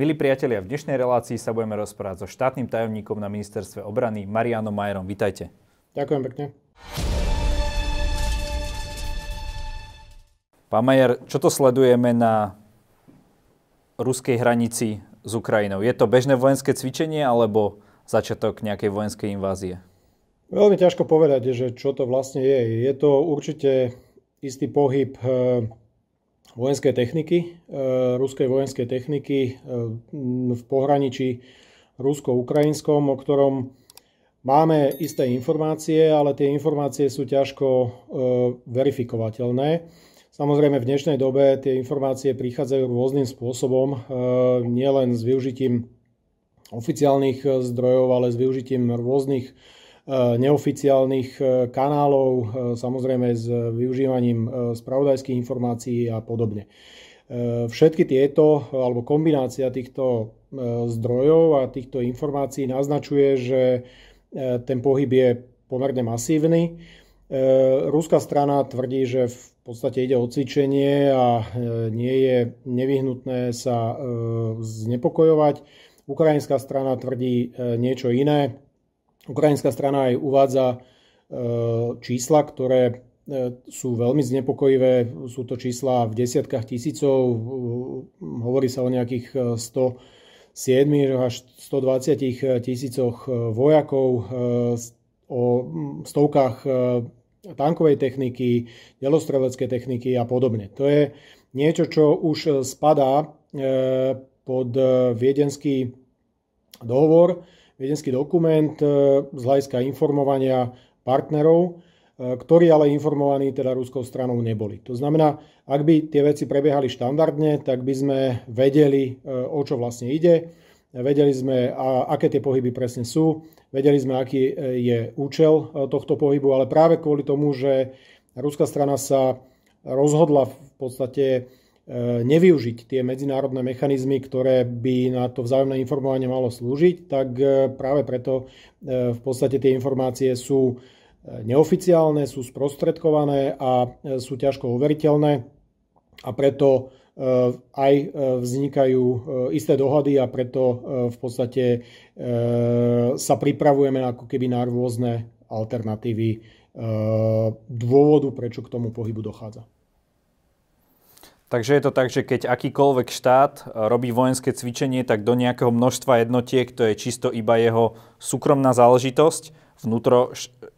Milí priatelia, v dnešnej relácii sa budeme rozprávať so štátnym tajomníkom na ministerstve obrany Marianom Majerom. Vítajte. Ďakujem pekne. Pán Majer, čo to sledujeme na ruskej hranici s Ukrajinou? Je to bežné vojenské cvičenie alebo začiatok nejakej vojenskej invázie? Veľmi ťažko povedať, že čo to vlastne je. Je to určite istý pohyb eh, vojenskej techniky, e, ruskej vojenskej techniky e, v pohraničí rusko-ukrajinskom, o ktorom máme isté informácie, ale tie informácie sú ťažko e, verifikovateľné. Samozrejme v dnešnej dobe tie informácie prichádzajú rôznym spôsobom, nielen s využitím oficiálnych zdrojov, ale s využitím rôznych neoficiálnych e, kanálov, e, samozrejme s využívaním e, spravodajských informácií a podobne. Všetky tieto, alebo kombinácia týchto zdrojov a týchto informácií naznačuje, že ten pohyb je pomerne masívny. Ruská strana tvrdí, že v podstate ide o cvičenie a nie je nevyhnutné sa znepokojovať. Ukrajinská strana tvrdí niečo iné. Ukrajinská strana aj uvádza e, čísla, ktoré e, sú veľmi znepokojivé. Sú to čísla v desiatkách tisícov, hovorí sa o nejakých 107 e, až 120 tisícoch vojakov, o stovkách tankovej techniky, delostreleckej techniky a podobne. To je niečo, čo už spadá pod viedenský dohovor, viedenský dokument e, z hľadiska informovania partnerov, e, ktorí ale informovaní teda ruskou stranou neboli. To znamená, ak by tie veci prebiehali štandardne, tak by sme vedeli, e, o čo vlastne ide, vedeli sme, aké tie pohyby presne sú, vedeli sme, aký je účel tohto pohybu, ale práve kvôli tomu, že ruská strana sa rozhodla v podstate nevyužiť tie medzinárodné mechanizmy, ktoré by na to vzájomné informovanie malo slúžiť, tak e, práve preto e, v podstate tie informácie sú neoficiálne, sú sprostredkované a sú ťažko overiteľné a preto aj vznikajú isté dohady a preto v podstate sa pripravujeme ako keby na rôzne alternatívy dôvodu, prečo k tomu pohybu dochádza. Takže je to tak, že keď akýkoľvek štát e, robí vojenské cvičenie, tak do nejakého množstva jednotiek to je čisto iba jeho súkromná záležitosť, vnútro,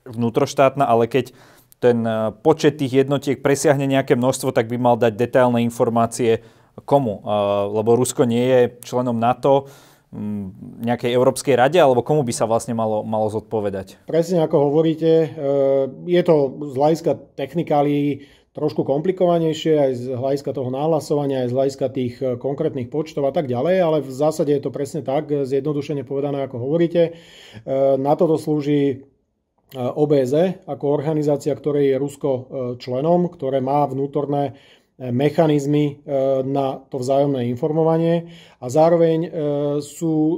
vnútroštátna, ale keď ten e, počet tých jednotiek presiahne nejaké množstvo, tak by mal dať detailné informácie komu. E, lebo Rusko nie je členom NATO, nejakej Európskej rade, alebo komu by sa vlastne malo, malo zodpovedať? Presne ako hovoríte, je to z hľadiska technikálií trošku komplikovanejšie aj z hľadiska toho nahlasovania, aj z hľadiska tých e, konkrétnych počtov a tak ďalej, ale v zásade je to presne tak, zjednodušene povedané, ako hovoríte. E, na toto slúži e, OBZ ako organizácia, ktorej je Rusko členom, ktoré má vnútorné mechanizmy e, na to vzájomné informovanie a zároveň e, sú e,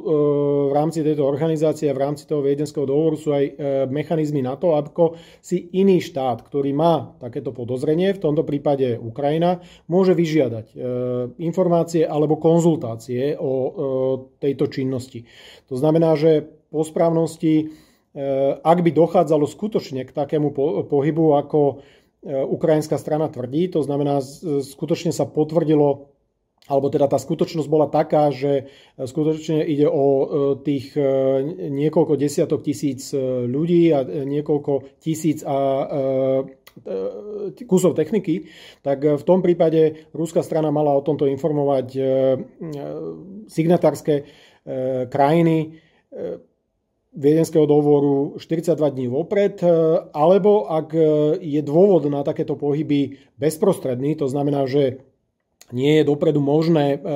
v rámci tejto organizácie, v rámci toho viedenského dohovoru sú aj mechanizmy na to, ako si iný štát, ktorý má takéto podozrenie, v tomto prípade Ukrajina, môže vyžiadať informácie alebo konzultácie o tejto činnosti. To znamená, že po správnosti, ak by dochádzalo skutočne k takému pohybu, ako E, ukrajinská strana tvrdí. To znamená, skutočne sa potvrdilo alebo teda tá skutočnosť bola taká, že e, skutočne ide o e, tých niekoľko desiatok tisíc ľudí a niekoľko tisíc a kusov techniky, tak v tom prípade ruská strana mala o tomto informovať signatárske krajiny viedenského dohovoru 42 dní vopred, e, alebo ak e, je dôvod na takéto pohyby bezprostredný, to znamená, že nie je dopredu možné e,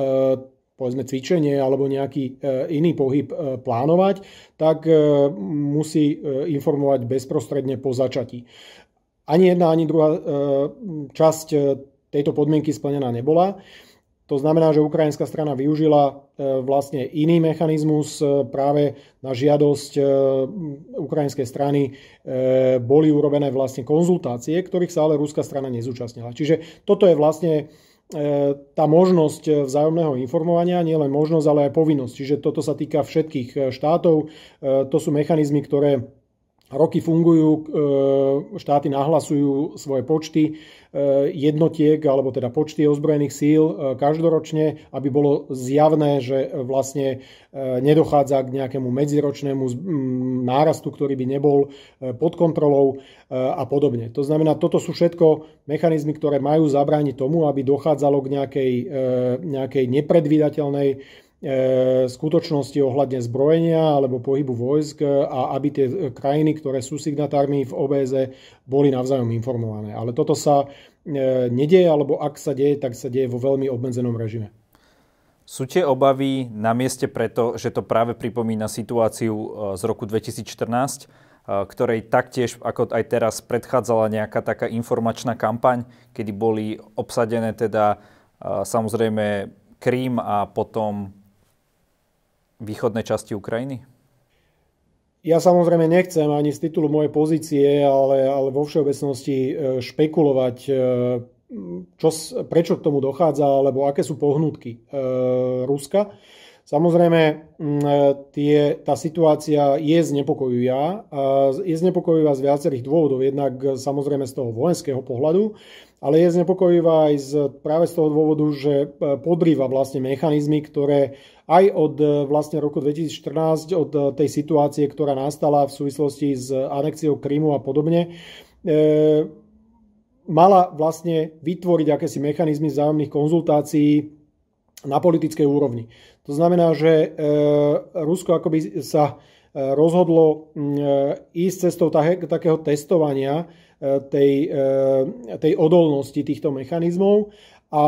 povedzme cvičenie alebo nejaký iný pohyb plánovať, tak musí informovať bezprostredne po začatí. Ani jedna, ani druhá časť tejto podmienky splnená nebola. To znamená, že ukrajinská strana využila e, vlastne iný mechanizmus e, práve na žiadosť e, ukrajinskej strany boli urobené vlastne konzultácie, ktorých sa ale ruská strana nezúčastnila. Čiže toto je vlastne tá možnosť vzájomného informovania, nie len možnosť, ale aj povinnosť. Čiže toto sa týka všetkých štátov. To sú mechanizmy, ktoré roky fungujú, e, štáty nahlasujú svoje počty e, jednotiek, alebo teda počty ozbrojených síl e, každoročne, aby bolo zjavné, že vlastne nedochádza k nejakému medziročnému nárastu, ktorý by nebol pod kontrolou a podobne. To znamená, toto sú všetko mechanizmy, ktoré majú zabrániť tomu, aby dochádzalo k nejakej, nejakej nepredvídateľnej skutočnosti ohľadne zbrojenia alebo pohybu vojsk a aby tie krajiny, ktoré sú signatármi v OBZ, boli navzájom informované. Ale toto sa e, nedieje, alebo ak sa deje, tak sa deje vo veľmi obmedzenom režime. Sú tie obavy na mieste preto, že to práve pripomína situáciu e, z roku 2014, ktorej taktiež, ako aj teraz, predchádzala nejaká taká informačná kampaň, kedy boli obsadené teda samozrejme Krím a potom východnej časti Ukrajiny? Ja samozrejme nechcem ani z titulu mojej pozície, ale, ale vo všeobecnosti e, špekulovať, e, čo, prečo k tomu dochádza, alebo aké sú pohnutky e, Ruska. Samozrejme, tie, tá situácia je znepokojujúca. Je znepokojujúca z viacerých dôvodov. Jednak samozrejme z toho vojenského pohľadu, ale je znepokojivá aj z, práve z toho dôvodu, že podrýva vlastne mechanizmy, ktoré aj od e, vlastne roku 2014, od e, tej situácie, ktorá nastala v súvislosti s anexiou Krymu a podobne, e, mala vlastne vytvoriť akési mechanizmy vzájomných konzultácií na politickej úrovni. To znamená, že Rusko akoby sa rozhodlo ísť cestou takého testovania tej, tej odolnosti týchto mechanizmov a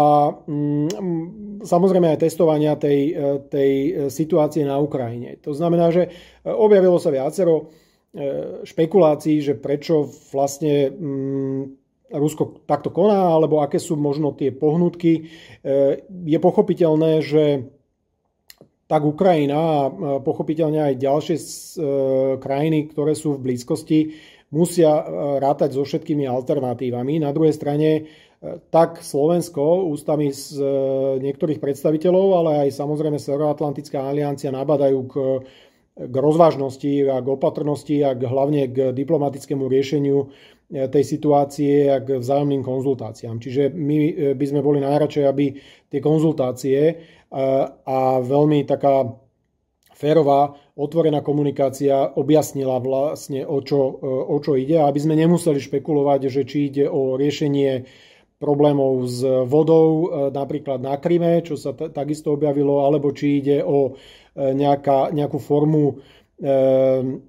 mm, samozrejme aj testovania tej, e, tej situácie na Ukrajine. To znamená, že e, objavilo sa viacero e, špekulácií, že prečo vlastne mm, Rusko takto koná, alebo aké sú možno tie pohnutky. Je pochopiteľné, že tak Ukrajina a pochopiteľne aj ďalšie krajiny, ktoré sú v blízkosti, musia rátať so všetkými alternatívami. Na druhej strane tak Slovensko ústami z e, niektorých predstaviteľov, ale aj samozrejme Severoatlantická aliancia nabadajú k, k rozvážnosti a k opatrnosti a k, hlavne k diplomatickému riešeniu e, tej situácie a k vzájomným konzultáciám. Čiže my e, by sme boli najradšej, aby tie konzultácie a veľmi taká férová, otvorená komunikácia objasnila vlastne o čo, o čo ide, aby sme nemuseli špekulovať, že či ide o riešenie problémov s vodou, e, napríklad na Kryme, čo sa t- takisto objavilo, alebo či ide o e, nejaká, nejakú formu e,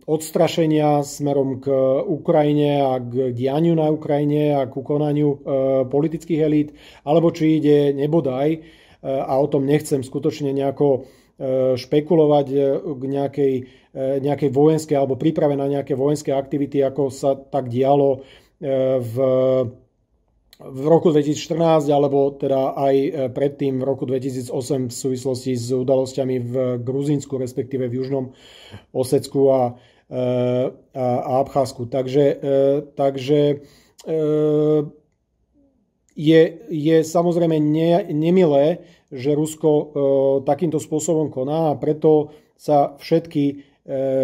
odstrašenia smerom k Ukrajine a k dianiu na Ukrajine a k konaniu politických elít, alebo či ide nebodaj, a o tom nechcem skutočne nejako špekulovať k nejakej, nejakej vojenskej alebo príprave na nejaké vojenské aktivity, ako sa tak dialo v v roku 2014 alebo teda aj e, predtým v roku 2008 v súvislosti s udalosťami v Gruzínsku, respektíve v Južnom Osecku a, e, a, a Abcházsku. Takže, e, takže je, je samozrejme ne, nemilé, že Rusko takýmto spôsobom koná a preto sa všetky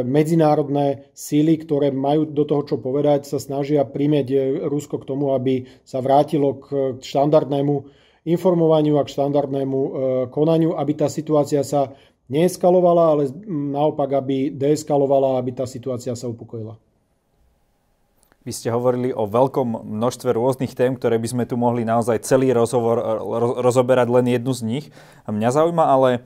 medzinárodné síly, ktoré majú do toho čo povedať, sa snažia primeť e, Rusko k tomu, aby sa vrátilo k štandardnému informovaniu a k štandardnému e, konaniu, aby tá situácia sa neeskalovala, ale naopak, aby deeskalovala, aby tá situácia sa upokojila. Vy ste hovorili o veľkom množstve rôznych tém, ktoré by sme tu mohli naozaj celý rozhovor rozoberať len jednu z nich. Mňa zaujíma ale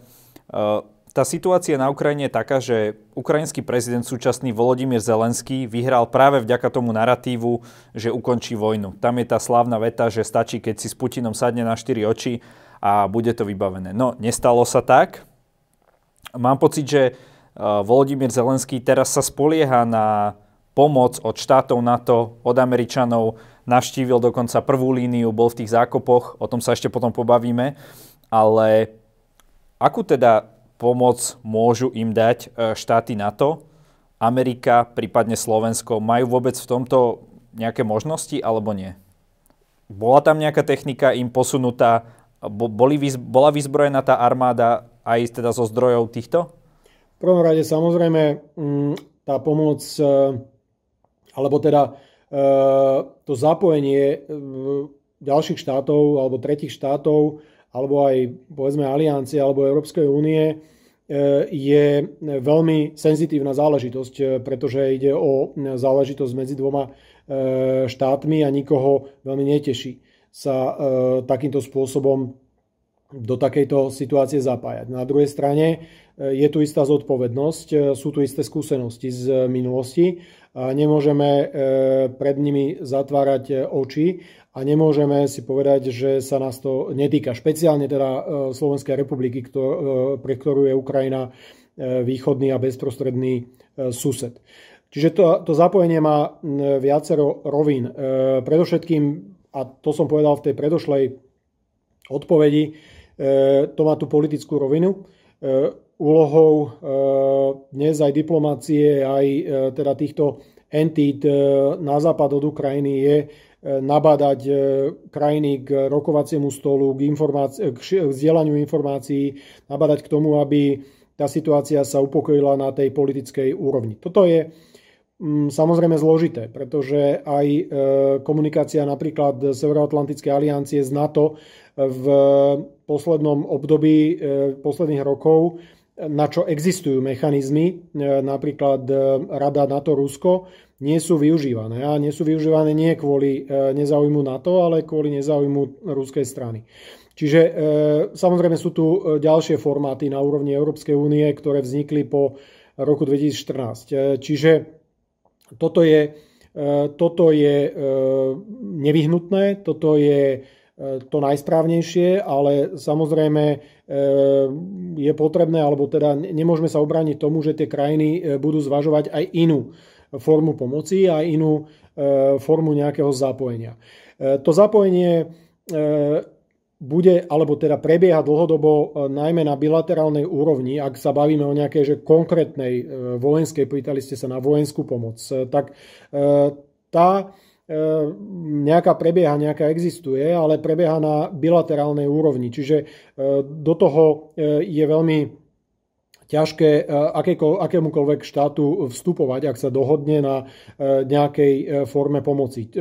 tá situácia na Ukrajine je taká, že ukrajinský prezident súčasný Volodymyr Zelenský vyhral práve vďaka tomu narratívu, že ukončí vojnu. Tam je tá slávna veta, že stačí, keď si s Putinom sadne na štyri oči a bude to vybavené. No, nestalo sa tak. Mám pocit, že e, Volodymyr Zelenský teraz sa spolieha na pomoc od štátov NATO, od Američanov, navštívil dokonca prvú líniu, bol v tých zákopoch, o tom sa ešte potom pobavíme, ale akú teda pomoc môžu im dať e, štáty NATO, Amerika, prípadne Slovensko, majú vôbec v tomto nejaké možnosti alebo nie? Bola tam nejaká technika im posunutá boli, bola vyzbrojená tá armáda aj teda zo zdrojov týchto? V prvom rade samozrejme mm, tá pomoc, e, alebo teda e, to zapojenie ďalších štátov alebo tretich štátov alebo aj povedzme aliancie alebo Európskej únie je veľmi senzitívna záležitosť, pretože ide o záležitosť medzi dvoma štátmi a nikoho veľmi neteší sa takýmto spôsobom do takejto situácie zapájať. Na druhej strane je tu istá zodpovednosť, sú tu isté skúsenosti z minulosti a nemôžeme pred nimi zatvárať oči a nemôžeme si povedať, že sa nás to netýka. Špeciálne teda e, Slovenskej republiky, e, pre ktorú je Ukrajina e, východný a bezprostredný sused. Čiže to, to zapojenie má viacero rovín. Predovšetkým, a to som povedal v tej predošlej odpovedi, to má tú politickú rovinu. Úlohou dnes aj diplomácie, aj teda týchto entít na západ od Ukrajiny je nabádať e, krajiny k rokovaciemu stolu, k, informáci- k vzdielaniu informácií, nabádať k tomu, aby tá situácia sa upokojila na tej politickej úrovni. Toto je mm, samozrejme zložité, pretože aj e, komunikácia napríklad Severoatlantickej aliancie z NATO v poslednom období e, posledných rokov na čo existujú mechanizmy, napríklad Rada NATO-Rusko, nie sú využívané. A nie sú využívané nie kvôli e, nezáujmu NATO, ale kvôli nezáujmu ruskej strany. Čiže e, samozrejme sú tu e, ďalšie formáty na úrovni Európskej únie, ktoré vznikli po roku 2014. Čiže toto je, toto je nevyhnutné, toto je to najsprávnejšie, ale samozrejme je potrebné, alebo teda nemôžeme sa obrániť tomu, že tie krajiny budú zvažovať aj inú formu pomoci a inú e, formu nejakého zapojenia. E, to zapojenie e, bude, alebo teda prebieha dlhodobo najmä na bilaterálnej úrovni, ak sa bavíme o nejakej že konkrétnej vojenskej, pýtali ste sa na vojenskú pomoc, tak tá nejaká prebieha, nejaká existuje, ale prebieha na bilaterálnej úrovni. Čiže do toho je veľmi ťažké e, akémukoľvek štátu vstupovať, ak sa dohodne na e, nejakej e, forme pomoci,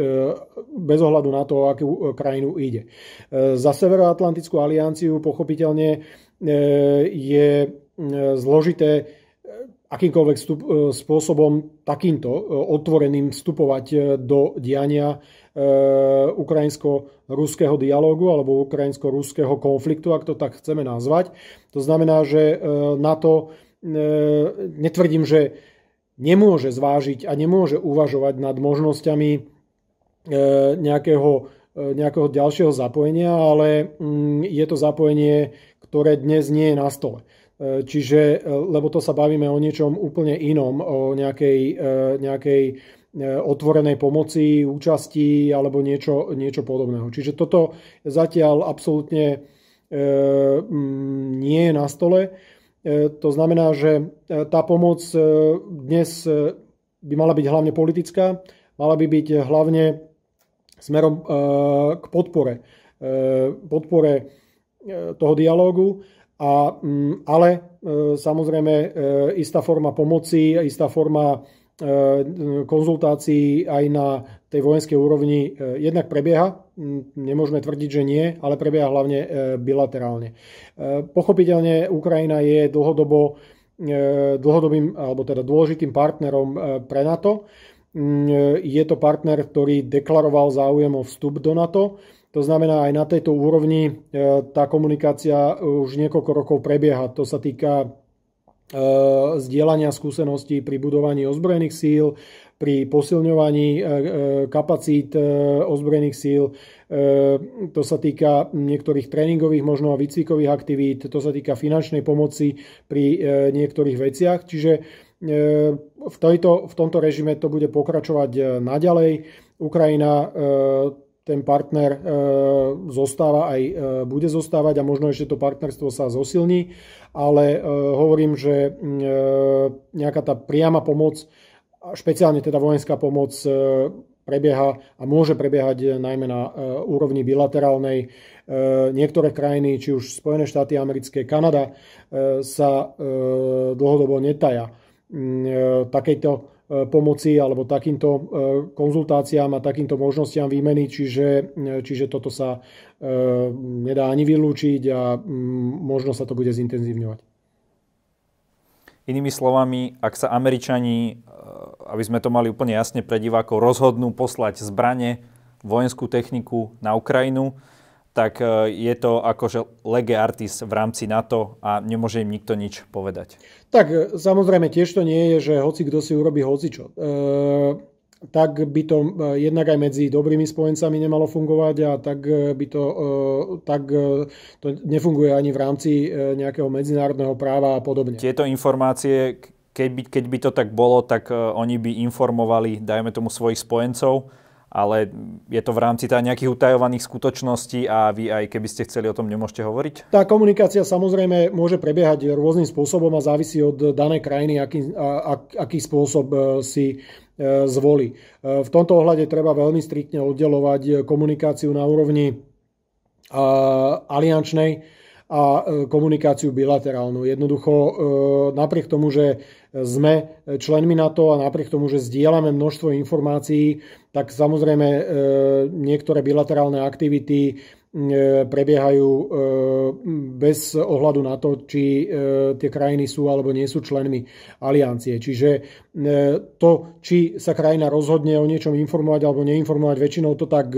bez ohľadu na to, o akú krajinu ide. Za Severoatlantickú alianciu pochopiteľne je zložité akýmkoľvek spôsobom takýmto otvoreným vstupovať do diania ukrajinsko-ruského dialógu alebo ukrajinsko-ruského konfliktu, ak to tak chceme nazvať. To znamená, že na to netvrdím, že nemôže zvážiť a nemôže uvažovať nad možnosťami nejakého, nejakého ďalšieho zapojenia, ale je to zapojenie, ktoré dnes nie je na stole. Čiže, lebo to sa bavíme o niečom úplne inom, o nejakej, nejakej E, otvorenej pomoci, účasti alebo niečo, niečo podobného. Čiže toto zatiaľ absolútne e, nie je na stole. E, to znamená, že tá pomoc dnes by mala byť hlavne politická, mala by byť hlavne smerom k podpore, podpore toho dialógu, a, ale samozrejme istá forma pomoci, istá forma E, konzultácií aj na tej vojenskej úrovni e, jednak prebieha, nemôžeme tvrdiť, že nie, ale prebieha hlavne e, bilaterálne. Pochopiteľne Ukrajina je dlhodobo, dlhodobým, alebo teda dôležitým partnerom pre NATO. Je to partner, ktorý deklaroval záujem o vstup do NATO. To znamená, aj na tejto úrovni tá komunikácia už niekoľko rokov prebieha. To sa týka zdieľania skúseností pri budovaní ozbrojených síl, pri posilňovaní eh, eh, kapacít ozbrojených síl. To sa týka niektorých tréningových, možno a výcvikových aktivít, to sa týka finančnej pomoci pri niektorých veciach. Čiže v, tejto, v tomto režime to bude pokračovať naďalej. Ukrajina ten partner zostáva aj bude zostávať a možno ešte to partnerstvo sa zosilní ale e, hovorím, že e, nejaká tá priama pomoc, špeciálne teda vojenská pomoc, e, prebieha a môže prebiehať najmä na úrovni bilaterálnej. Niektoré krajiny, či už Spojené štáty americké, Kanada, sa dlhodobo netaja mm, takejto pomoci alebo takýmto konzultáciám a takýmto možnostiam výmeny, čiže, čiže toto sa nedá ani vylúčiť a mm, možno sa to bude zintenzívňovať. Inými slovami, ak sa Američani, aby sme to mali úplne jasne pre divákov, rozhodnú poslať zbranie, vojenskú techniku na Ukrajinu, tak eh, je to akože lege artis v rámci NATO a nemôže im nikto nič povedať. Tak eh, samozrejme tiež to nie je, že hoci kto si urobí hocičo. E, tak by to e, jednak aj medzi dobrými spojencami nemalo fungovať a tak e, by to, e, tak to nefunguje ani v rámci nejakého medzinárodného práva a podobne. Tieto informácie, keď by, keď by to tak bolo, tak oni by informovali, dajme tomu, svojich spojencov, ale je to v rámci teda nejakých utajovaných skutočností a vy aj keby ste chceli o tom nemôžete hovoriť? Tá komunikácia samozrejme môže prebiehať rôznym spôsobom a závisí od danej krajiny, aký, a, aký spôsob si E, zvolí. E, v tomto ohľade treba veľmi striktne oddelovať komunikáciu na úrovni e, aliančnej a komunikáciu bilaterálnu. Jednoducho napriek tomu, že sme členmi NATO a napriek tomu, že zdieľame množstvo informácií, tak samozrejme niektoré bilaterálne aktivity E, prebiehajú e, bez ohľadu na to, či e, tie krajiny sú alebo nie sú členmi aliancie. Čiže to, či sa krajina rozhodne o niečom informovať alebo neinformovať, väčšinou to tak,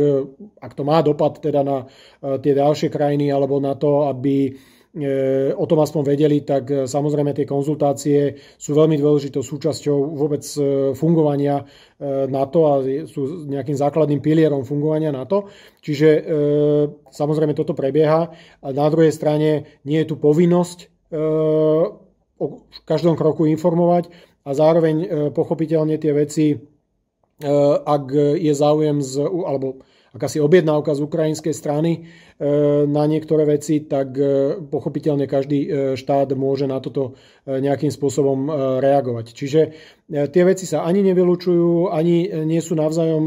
ak to má dopad teda na tie ďalšie krajiny alebo na to, aby E, o tom aspoň vedeli, tak e, samozrejme tie konzultácie sú veľmi dôležitou súčasťou vôbec e, fungovania NATO a sú nejakým základným pilierom fungovania NATO. Čiže samozrejme toto prebieha a na druhej strane nie je tu povinnosť o každom kroku informovať a zároveň pochopiteľne tie veci, ak je záujem z, alebo akási objednávka z ukrajinskej strany, E, na niektoré veci, tak e, pochopiteľne každý e, štát môže na toto nejakým spôsobom reagovať. Čiže tie veci sa ani nevylučujú, ani nie sú navzájom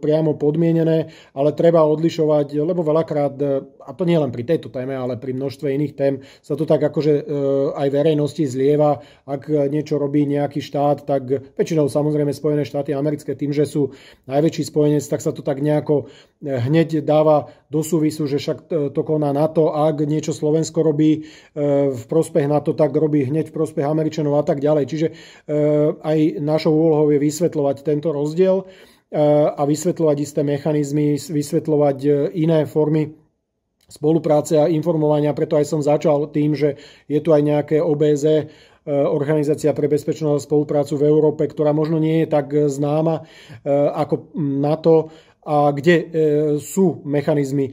priamo podmienené, ale treba odlišovať, lebo veľakrát, a to nie len pri tejto téme, ale pri množstve iných tém, sa to tak akože aj verejnosti zlieva. Ak niečo robí nejaký štát, tak väčšinou samozrejme Spojené štáty americké tým, že sú najväčší spojenec, tak sa to tak nejako hneď dáva do súvisu, že však to koná NATO, ak niečo Slovensko robí e, v prospech NATO, tak robí hneď v prospech Američanov a tak ďalej. Čiže e, aj našou úlohou je vysvetľovať tento rozdiel e, a vysvetľovať isté mechanizmy, vysvetľovať iné formy spolupráce a informovania. Preto aj som začal tým, že je tu aj nejaké OBZ, Organizácia pre bezpečnosť a spoluprácu v Európe, ktorá možno nie je tak známa ako NATO, a kde e, sú mechanizmy. E,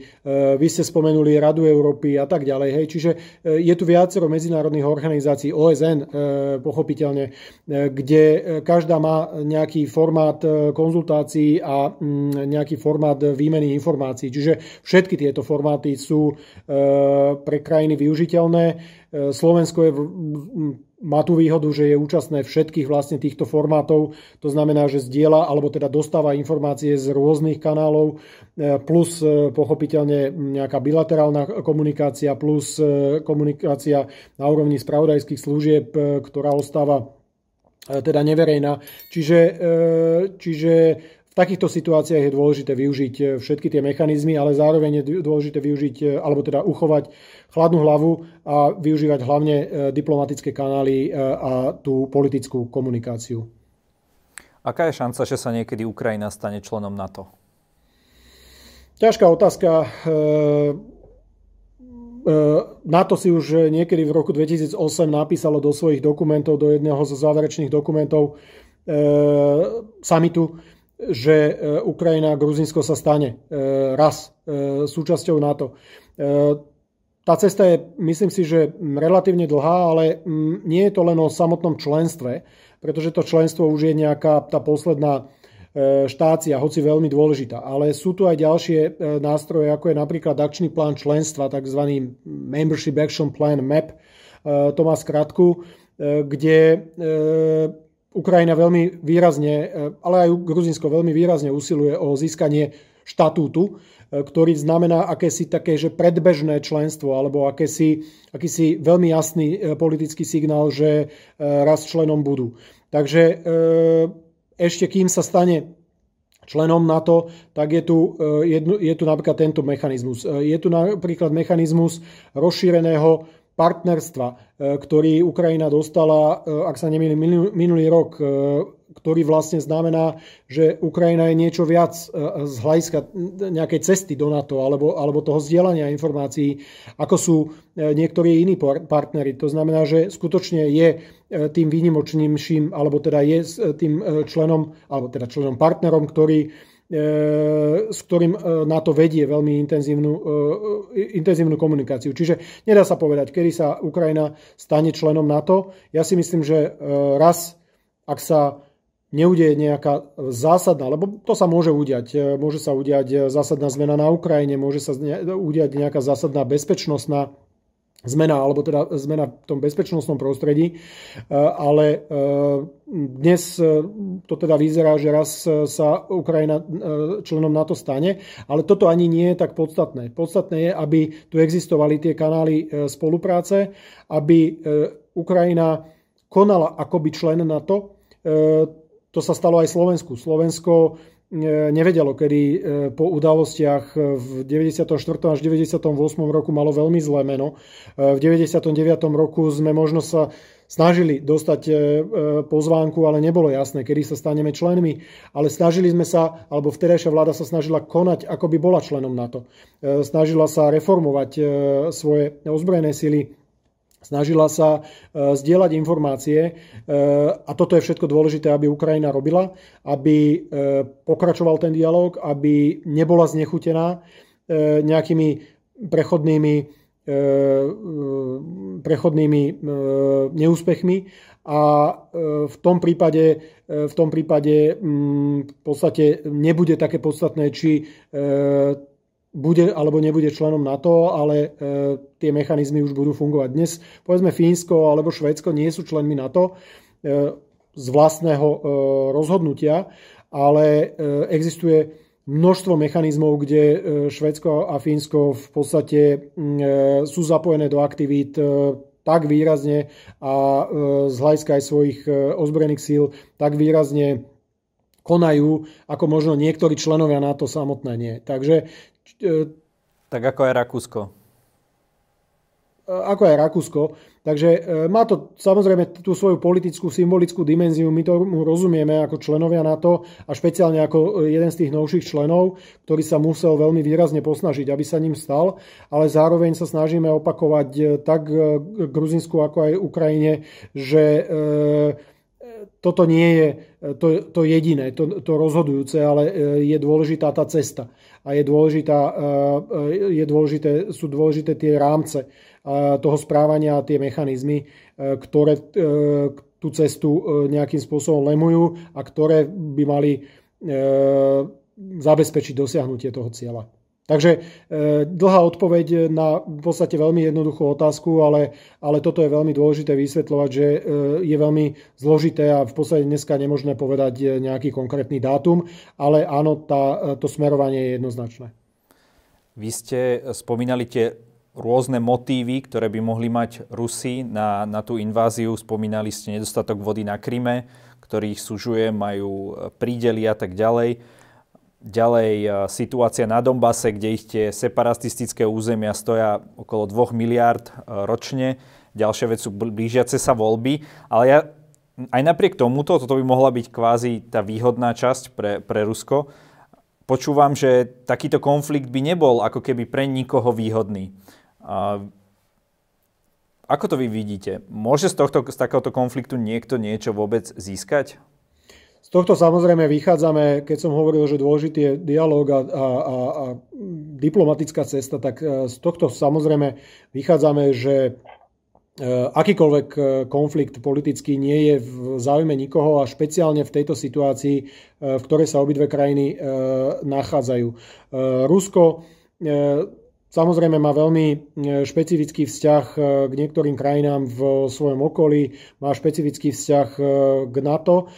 vy ste spomenuli Radu Európy a tak ďalej. Hej. Čiže e, je tu viacero medzinárodných organizácií, OSN pochopiteľne, kde každá má nejaký formát konzultácií a mm, nejaký formát výmeny informácií. Čiže všetky tieto formáty sú pre krajiny využiteľné. Slovensko je má tú výhodu, že je účastné všetkých vlastne týchto formátov, to znamená, že zdieľa alebo teda dostáva informácie z rôznych kanálov, e, plus e, pochopiteľne nejaká bilaterálna komunikácia, plus e, komunikácia na úrovni spravodajských služieb, ktorá ostáva teda neverejná. Čiže, čiže v takýchto situáciách je dôležité využiť všetky tie mechanizmy, ale zároveň je dôležité využiť, alebo teda uchovať chladnú hlavu a využívať hlavne e, diplomatické kanály a tú politickú komunikáciu. Aká je šanca, že sa niekedy Ukrajina stane členom NATO? Ťažká otázka. NATO si už niekedy v roku 2008 napísalo do svojich dokumentov, do jedného zo záverečných dokumentov samitu, že Ukrajina a Gruzinsko sa stane raz súčasťou NATO. Tá cesta je, myslím si, že relatívne dlhá, ale mm, nie je to len o samotnom členstve, pretože to členstvo už je nejaká tá posledná e, štácia, hoci veľmi dôležitá. Ale sú tu aj ďalšie e, nástroje, ako je napríklad akčný plán členstva, tzv. Membership Action Plan MAP, e, to má skratku, kde Ukrajina veľmi výrazne, ale aj Gruzinsko veľmi výrazne usiluje o získanie štatútu, ktorý znamená akési také, že predbežné členstvo alebo akési, akýsi veľmi jasný politický signál, že raz členom budú. Takže ešte kým sa stane členom NATO, tak je tu, e, je tu napríklad tento mechanizmus. E, je tu napríklad mechanizmus rozšíreného partnerstva, e, ktorý Ukrajina dostala, ak sa nemýlim, minulý rok, ktorý vlastne znamená, že Ukrajina je niečo viac z hľadiska nejakej cesty do NATO alebo, alebo toho zdieľania informácií, ako sú niektorí iní partnery. To znamená, že skutočne je E, tým výnimočnejším, alebo teda je e, tým e, členom, alebo teda členom partnerom, ktorý, s ktorým na to vedie veľmi intenzívnu, intenzívnu komunikáciu. Čiže nedá sa povedať, kedy sa Ukrajina stane členom NATO. Ja si myslím, že raz, ak sa neudeje nejaká zásadná, lebo to sa môže udiať. Môže sa udiať zásadná zmena na Ukrajine, môže sa udiať nejaká zásadná bezpečnostná zmena, alebo teda zmena v tom bezpečnostnom prostredí. E, ale e, dnes e, to teda vyzerá, že raz sa Ukrajina členom NATO stane, ale toto ani nie je tak podstatné. Podstatné je, aby tu existovali tie kanály spolupráce, aby Ukrajina konala akoby člen NATO. To sa stalo aj Slovensku. Slovensko nevedelo, kedy e, po udalostiach v 94. až 98. roku malo veľmi zlé meno. E, v 99. roku sme možno sa snažili dostať pozvánku, ale nebolo jasné, kedy sa staneme členmi. Ale snažili sme sa, alebo vtedajšia vláda sa snažila konať, ako by bola členom NATO. Snažila sa reformovať svoje ozbrojené sily snažila sa e, zdieľať informácie e, a toto je všetko dôležité, aby Ukrajina robila, aby e, pokračoval ten dialog, aby nebola znechutená nejakými prechodnými, prechodnými neúspechmi. A v tom prípade, v tom prípade v podstate nebude také podstatné, či bude alebo nebude členom NATO, ale e, tie mechanizmy už budú fungovať. Dnes, povedzme, Fínsko alebo Švédsko nie sú členmi NATO e, z vlastného e, rozhodnutia, ale existuje množstvo mechanizmov, kde Švédsko a Fínsko v podstate sú zapojené do aktivít tak výrazne a z hľadiska aj svojich ozbrojených síl tak výrazne konajú, ako možno niektorí členovia NATO samotné nie. Takže E, tak ako aj Rakúsko. E, ako aj Rakúsko. Takže e, má to samozrejme tú svoju politickú, symbolickú dimenziu. My to rozumieme ako členovia NATO a špeciálne ako jeden z tých novších členov, ktorý sa musel veľmi výrazne posnažiť, aby sa ním stal. Ale zároveň sa snažíme opakovať tak Gruzinsku ako aj Ukrajine, že toto nie je to, to jediné, to, to rozhodujúce, ale je dôležitá tá cesta a je dôležitá, e, je dôležité, sú dôležité tie rámce e, toho správania a tie mechanizmy, e, ktoré tú cestu nejakým spôsobom lemujú a ktoré by mali zabezpečiť dosiahnutie toho cieľa. Takže e, dlhá odpoveď na v podstate veľmi jednoduchú otázku, ale, ale toto je veľmi dôležité vysvetľovať, že e, je veľmi zložité a v podstate dneska nemožné povedať e, nejaký konkrétny dátum, ale áno, tá, to smerovanie je jednoznačné. Vy ste spomínali tie rôzne motívy, ktoré by mohli mať Rusi na, na tú inváziu. Spomínali ste nedostatok vody na Kryme, ktorých sužuje, majú prídely a tak ďalej. Ďalej e, situácia na Dombase, kde ich tie separatistické územia stoja okolo 2 miliard e, ročne. Ďalšia vec sú blížiace sa voľby. Ale ja aj napriek tomuto, toto by mohla byť kvázi tá výhodná časť pre, pre Rusko, počúvam, že takýto konflikt by nebol ako keby pre nikoho výhodný. A ako to vy vidíte? Môže z, tohto, z takéhoto konfliktu niekto niečo vôbec získať? Z tohto samozrejme vychádzame, keď som hovoril, že dôležitý je dialog a, a, a, diplomatická cesta, tak e, z tohto samozrejme vychádzame, že e, akýkoľvek e, konflikt politický nie je v záujme nikoho a špeciálne v tejto situácii, v ktorej sa obidve krajiny nachádzajú. Rusko Samozrejme má veľmi e, špecifický vzťah e, k niektorým krajinám v svojom okolí, má špecifický vzťah e, k NATO.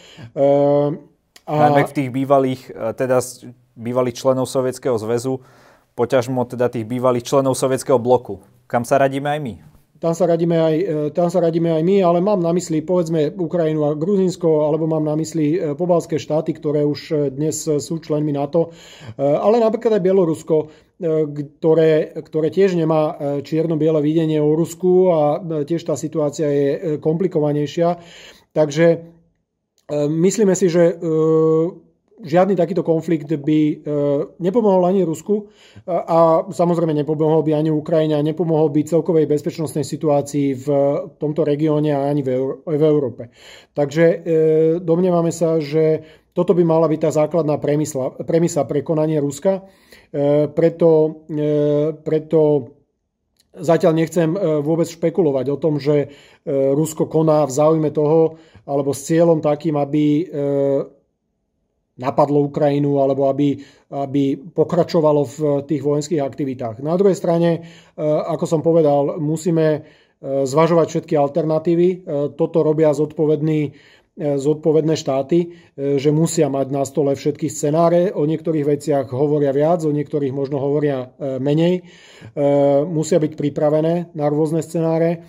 A... Najmä v tých bývalých, teda bývalých členov Sovietskeho zväzu, poťažmo teda tých bývalých členov Sovietskeho bloku. Kam sa radíme aj my? Tam sa, radíme aj, tam sa radíme aj my, ale mám na mysli povedzme Ukrajinu a Gruzinsko, alebo mám na mysli pobalské štáty, ktoré už dnes sú členmi NATO, ale napríklad aj Bielorusko ktoré, ktoré tiež nemá e, čierno-biele videnie o Rusku a e, tiež tá situácia je e, komplikovanejšia. Takže myslíme si, že žiadny takýto konflikt by nepomohol ani Rusku a samozrejme nepomohol by ani Ukrajine a nepomohol by celkovej bezpečnostnej situácii v tomto regióne a ani v Európe. Takže domnievame sa, že toto by mala byť tá základná premisa, premisa pre konanie Ruska. E, preto, e, preto zatiaľ nechcem e, vôbec špekulovať o tom, že Rusko koná v záujme toho, alebo s cieľom takým, aby napadlo Ukrajinu alebo aby, aby pokračovalo v tých vojenských aktivitách. Na druhej strane, ako som povedal, musíme zvažovať všetky alternatívy. Toto robia zodpovední zodpovedné štáty, že musia mať na stole všetky scenáre. O niektorých veciach hovoria viac, o niektorých možno hovoria menej. Musia byť pripravené na rôzne scenáre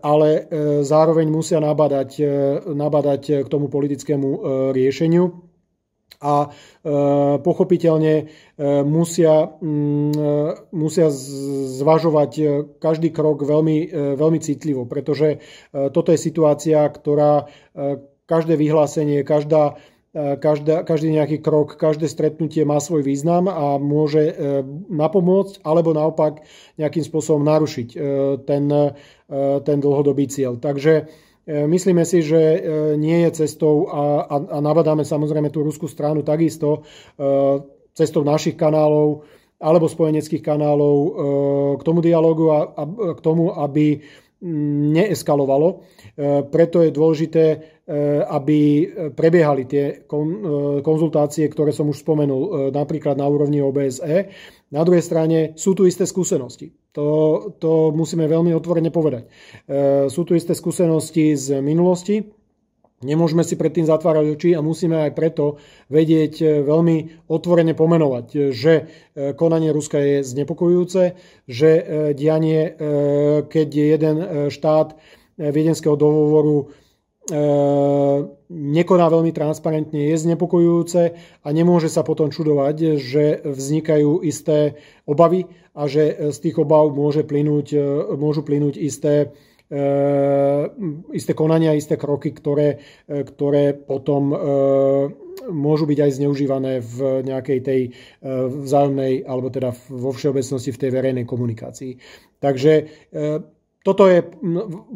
ale zároveň musia nabadať, nabadať k tomu politickému riešeniu a pochopiteľne musia, mm, musia zvažovať každý krok veľmi, veľmi citlivo, pretože toto je situácia, ktorá každé vyhlásenie, každá, každá, každý nejaký krok, každé stretnutie má svoj význam a môže napomôcť alebo naopak nejakým spôsobom narušiť ten, ten dlhodobý cieľ. Takže E, myslíme si, že e, nie je cestou a, a, a nabadáme samozrejme tú ruskú stranu takisto e, cestou našich kanálov alebo spojeneckých kanálov k tomu dialogu a, a k tomu, aby neeskalovalo. Preto je dôležité, aby prebiehali tie konzultácie, ktoré som už spomenul, napríklad na úrovni OBSE. Na druhej strane sú tu isté skúsenosti. To, to musíme veľmi otvorene povedať. E, sú tu isté skúsenosti z minulosti, Nemôžeme si predtým zatvárať oči a musíme aj preto vedieť e, veľmi otvorene pomenovať, e, že konanie Ruska je znepokojujúce, že dianie, keď jeden štát viedenského dohovoru nekoná veľmi transparentne, je znepokojujúce a nemôže sa potom čudovať, že vznikajú isté obavy a že z tých obav môže plynúť, e, môžu plynúť isté, e, isté konania, isté kroky, ktoré, e, ktoré potom môžu byť aj zneužívané v nejakej tej vzájomnej, alebo teda vo všeobecnosti v tej verejnej komunikácii. Takže toto je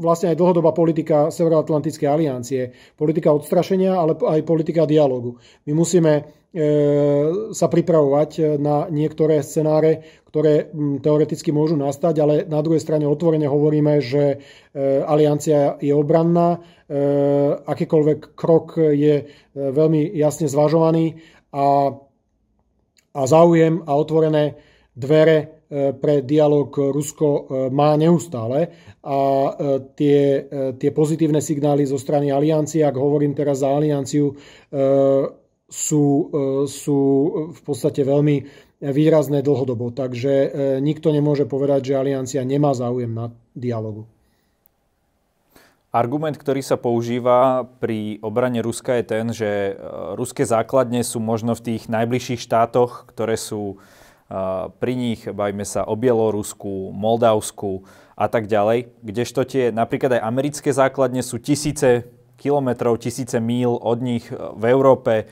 vlastne aj dlhodobá politika Severoatlantickej aliancie. Politika odstrašenia, ale aj politika dialogu. My musíme e, sa pripravovať na niektoré scenáre, ktoré teoreticky môžu nastať, ale na druhej strane otvorene hovoríme, že e, aliancia je obranná, e, akýkoľvek krok je veľmi jasne zvažovaný a, a záujem a otvorené dvere E, pre dialog Rusko e, má neustále a e, tie, tie pozitívne signály zo strany aliancie, ak hovorím teraz za alianciu, sú, sú v podstate veľmi výrazné dlhodobo. Takže nikto nemôže povedať, že aliancia nemá záujem na dialogu. Argument, ktorý sa používa pri obrane Ruska je ten, že ruské základne sú možno v tých najbližších štátoch, ktoré sú pri nich bavíme sa o Bielorusku, Moldavsku a tak ďalej, kdežto tie napríklad aj americké základne sú tisíce kilometrov, tisíce míl od nich v Európe,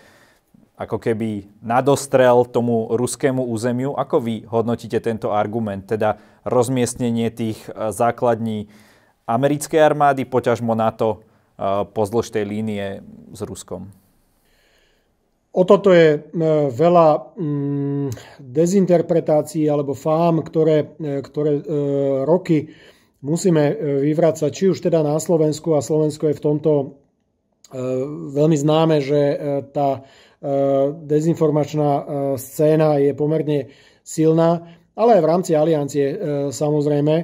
ako keby nadostrel tomu ruskému územiu. Ako vy hodnotíte tento argument, teda rozmiestnenie tých e, základní americkej armády, poťažmo NATO pozdĺž tej línie s Ruskom? O toto je e, veľa dezinterpretácií alebo fám, ktoré, e, ktoré e, roky musíme vyvrácať, či už teda na Slovensku a Slovensko je v tomto veľmi známe, že tá dezinformačná scéna je pomerne silná ale aj v rámci aliancie samozrejme.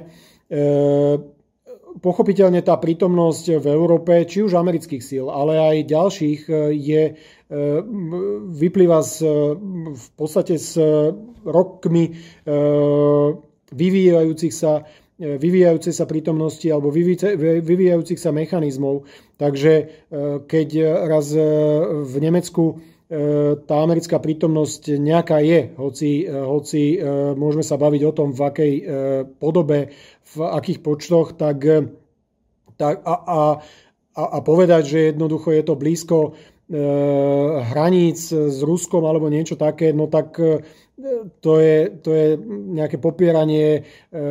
Pochopiteľne tá prítomnosť v Európe, či už amerických síl, ale aj ďalších, je, vyplýva z, v podstate s rokmi vyvíjajúcich sa vyvíjajúcej sa prítomnosti alebo vyvíjajúcich sa mechanizmov. Takže keď raz v Nemecku E, tá americká prítomnosť nejaká je, hoci, e, hoci e, môžeme sa baviť o tom, v akej podobe, v akých počtoch, tak, tak a, a, a povedať, že jednoducho je to blízko hraníc s Ruskom alebo niečo také, no tak to je, to je nejaké popieranie e,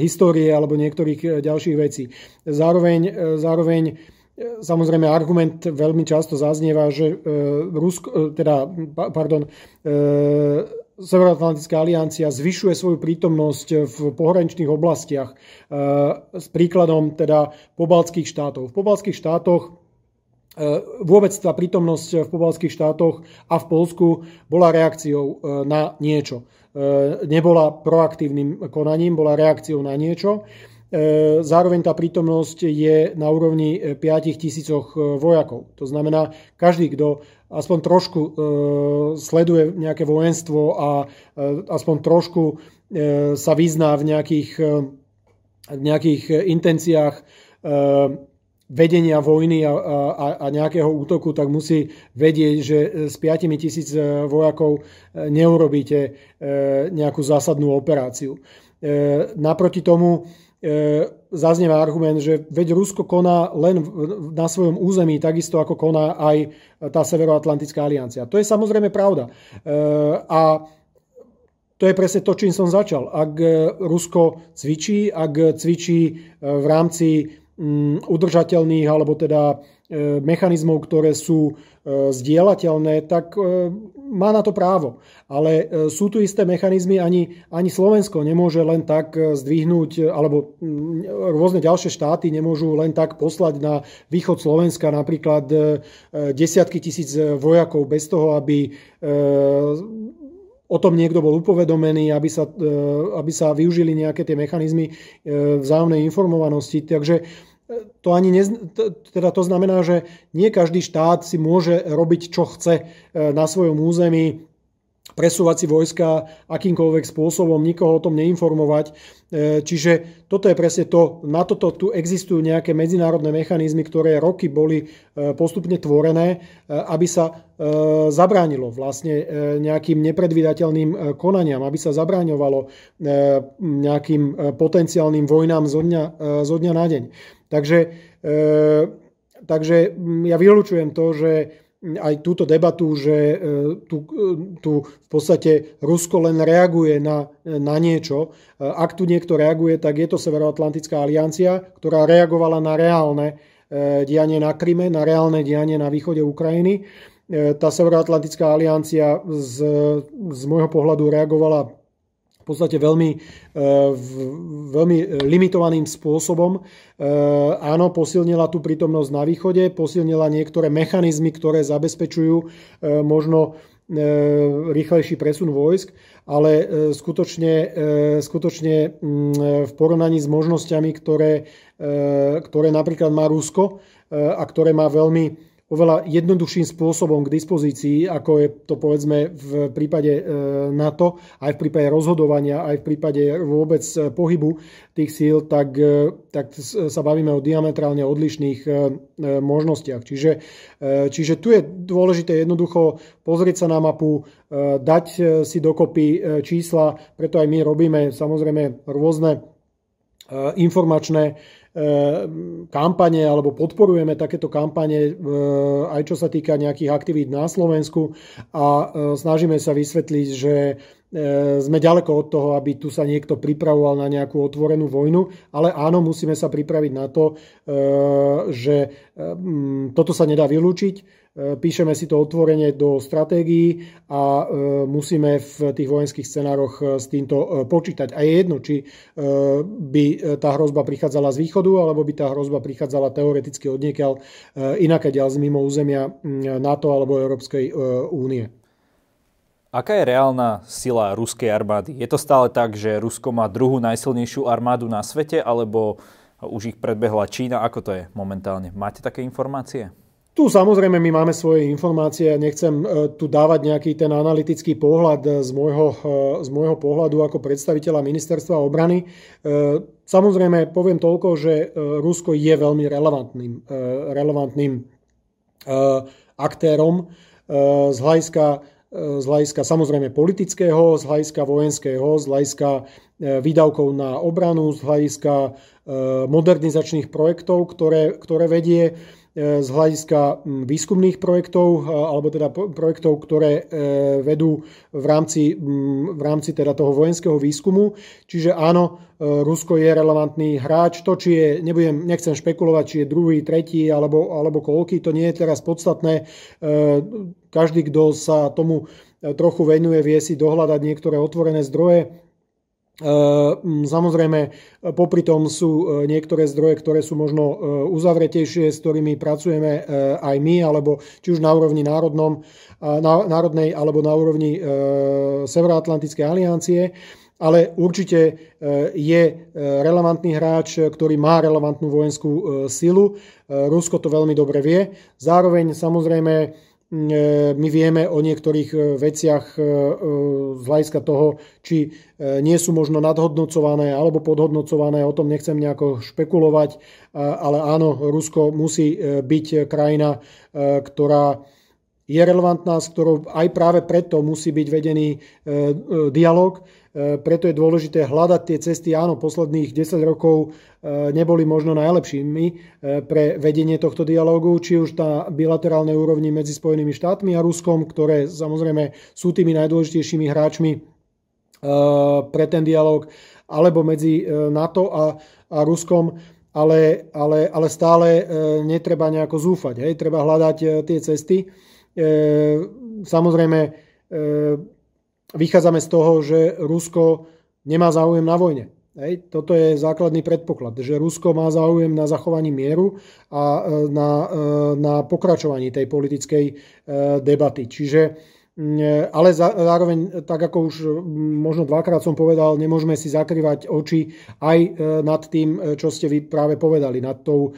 histórie alebo niektorých ďalších vecí. Zároveň, zároveň Samozrejme, argument veľmi často zaznieva, že e, Rusko, e, teda, pardon, e, Severoatlantická aliancia zvyšuje svoju prítomnosť v pohraničných oblastiach s príkladom teda pobalských štátov. V pobalských štátoch vôbec tá prítomnosť v pobalských štátoch a v Polsku bola reakciou na niečo. Nebola proaktívnym konaním, bola reakciou na niečo. E, zároveň tá prítomnosť je na úrovni 5 e, tisícoch e, vojakov. To znamená, každý, kto aspoň trošku sleduje nejaké vojenstvo a aspoň trošku sa vyzná v nejakých, v nejakých intenciách vedenia vojny a, a, a nejakého útoku, tak musí vedieť, že s 5 tisíc vojakov neurobíte nejakú zásadnú operáciu. Naproti tomu E, zaznieva argument, že veď Rusko koná len na svojom území, takisto ako koná aj tá Severoatlantická aliancia. To je samozrejme pravda. E, a to je presne to, čím som začal. Ak Rusko cvičí, ak cvičí v rámci udržateľných alebo teda E, mechanizmov, ktoré sú e, zdieľateľné, tak e, má na to právo. Ale sú tu isté mechanizmy, ani, ani Slovensko nemôže len tak zdvihnúť, alebo mm, rôzne ďalšie štáty nemôžu len tak poslať na východ Slovenska napríklad desiatky tisíc vojakov bez toho, aby o tom niekto bol upovedomený, aby sa, aby sa využili nejaké tie mechanizmy vzájomnej informovanosti. Takže to ani nez, teda to znamená, že nie každý štát si môže robiť, čo chce e, na svojom území, presúvať si vojska akýmkoľvek spôsobom, nikoho o tom neinformovať. E, čiže toto je presne to, na toto tu existujú nejaké medzinárodné mechanizmy, ktoré roky boli e, postupne tvorené, aby sa zabránilo vlastne nejakým nepredvídateľným konaniam, aby sa zabraňovalo nejakým potenciálnym vojnám zo dňa, zo dňa na deň. Takže, e, takže ja vylučujem to, že aj túto debatu, že e, tu, tu v podstate Rusko len reaguje na, na niečo. E, ak tu niekto reaguje, tak je to Severoatlantická aliancia, ktorá reagovala na reálne dianie na Kryme, na reálne dianie na východe Ukrajiny. Tá Severoatlantická aliancia z, z môjho pohľadu reagovala podstate veľmi, e, veľmi limitovaným spôsobom. E, áno, posilnila tú prítomnosť na východe, posilnila niektoré mechanizmy, ktoré zabezpečujú e, možno rýchlejší presun vojsk, ale skutočne, skutočne mm, v porovnaní s možnosťami, ktoré, ktoré napríklad má Rusko a ktoré má veľmi oveľa jednoduchším spôsobom k dispozícii, ako je to povedzme v prípade e, NATO, aj v prípade rozhodovania, aj v prípade vôbec e, pohybu tých síl, tak, e, tak sa bavíme o diametrálne odlišných možnostiach. Čiže, čiže tu je dôležité jednoducho pozrieť sa na mapu, dať si dokopy čísla, preto aj my robíme samozrejme rôzne informačné kampane alebo podporujeme takéto kampane eh, aj čo sa týka nejakých aktivít na Slovensku. A eh, snažíme sa vysvetliť, že sme ďaleko od toho, aby tu sa niekto pripravoval na nejakú otvorenú vojnu, ale áno, musíme sa pripraviť na to, že toto sa nedá vylúčiť píšeme si to otvorenie do stratégií a e, musíme v tých vojenských scenároch e, s týmto počítať. A je jedno, či by tá hrozba prichádzala z východu, alebo by tá hrozba prichádzala teoreticky od niekiaľ inakaďal z mimo územia NATO alebo Európskej únie. Aká je reálna sila ruskej armády? Je to stále tak, že Rusko má druhú najsilnejšiu armádu na svete, alebo už ich predbehla Čína? Ako to je momentálne? Máte také informácie? Tu samozrejme my máme svoje informácie, nechcem e, tu dávať nejaký ten analytický pohľad z môjho, e, z môjho pohľadu ako predstaviteľa ministerstva obrany. E, samozrejme poviem toľko, že Rusko je veľmi relevantným, relevantným aktérom z hľadiska, z hľadiska samozrejme politického, z hľadiska vojenského, z hľadiska výdavkov na obranu, z hľadiska modernizačných projektov, ktoré, ktoré vedie E, z hľadiska výskumných projektov, e, alebo teda projektov, ktoré e, vedú v rámci, v rámci teda toho vojenského výskumu. Čiže áno, Rusko je relevantný hráč. To, či je, nebudem, nechcem špekulovať, či je druhý, tretí alebo, alebo koľký, to nie je teraz podstatné. Každý, kto sa tomu trochu venuje, vie si dohľadať niektoré otvorené zdroje Samozrejme, popri tom sú e, niektoré zdroje, ktoré sú možno e, uzavretejšie, s ktorými pracujeme e, aj my, alebo či už na úrovni národnom, národnej, alebo na úrovni Severoatlantickej aliancie. Ale určite je relevantný hráč, ktorý má relevantnú vojenskú silu. Rusko to veľmi dobre vie. Zároveň samozrejme my vieme o niektorých e, veciach e, z hľadiska toho, či nie sú možno nadhodnocované alebo podhodnocované, o tom nechcem nejako špekulovať, ale áno, Rusko musí byť krajina, ktorá je relevantná, s ktorou aj práve preto musí byť vedený dialog E, preto je dôležité hľadať tie cesty. Áno, posledných 10 rokov e, neboli možno najlepšími e, pre vedenie tohto dialógu, či už na bilaterálnej úrovni medzi Spojenými štátmi a Ruskom, ktoré samozrejme sú tými najdôležitejšími hráčmi pre ten dialog, alebo medzi NATO a, a Ruskom, ale, ale, ale stále netreba nejako zúfať. Hej? Treba hľadať tie cesty. Samozrejme, vychádzame z toho, že Rusko nemá záujem na vojne. Hej, toto je základný predpoklad, že Rusko má záujem na zachovaní mieru a e, na, e, na pokračovaní tej politickej e, debaty. Čiže, ale zároveň, tak ako už možno dvakrát som povedal, nemôžeme si zakrývať oči aj nad tým, čo ste vy práve povedali, nad tou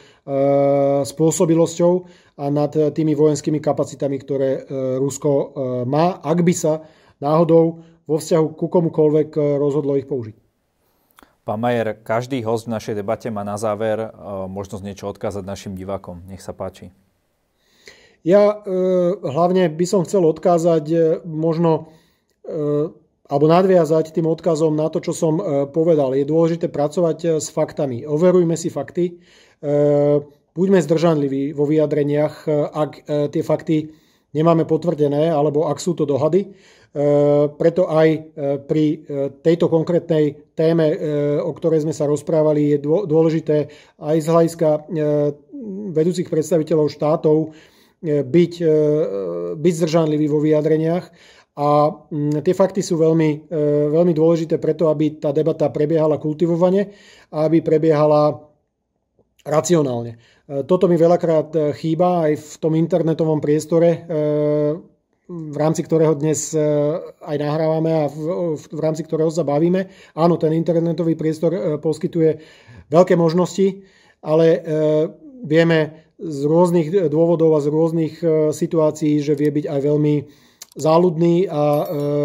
spôsobilosťou a nad tými vojenskými kapacitami, ktoré Rusko má, ak by sa náhodou vo vzťahu ku komukoľvek eh, rozhodlo ich použiť. Pán Majer, každý host v našej debate má na záver eh, možnosť niečo odkázať našim divákom. Nech sa páči. Ja e, hlavne by som chcel odkázať e, možno e, alebo nadviazať tým odkazom na to, čo som e, povedal. Je dôležité pracovať s faktami. Overujme si fakty. E, buďme zdržanliví vo vyjadreniach, ak e, tie fakty nemáme potvrdené, alebo ak sú to dohady. E, preto aj e, pri e, tejto konkrétnej téme, o ktorej sme sa rozprávali, je dôležité aj z hľadiska vedúcich predstaviteľov štátov byť, byť zdržanlivý vo vyjadreniach. A tie fakty sú veľmi, veľmi dôležité preto, aby tá debata prebiehala kultivovane a aby prebiehala racionálne. Toto mi veľakrát chýba aj v tom internetovom priestore v rámci ktorého dnes e, aj nahrávame a v, rámci ktorého sa bavíme. Áno, ten internetový priestor e, poskytuje veľké možnosti, ale e, vieme z rôznych dôvodov a z rôznych situácií, že vie byť aj veľmi záľudný a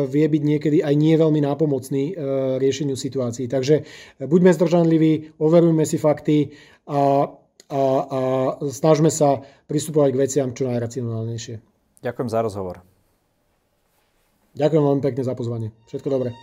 vie byť niekedy aj nie veľmi nápomocný riešeniu situácií. Takže buďme zdržanliví, overujme si fakty a, a, a snažme sa pristupovať k veciam čo najracionálnejšie. Ďakujem za rozhovor. Ďakujem veľmi pekne za pozvanie. Všetko dobré.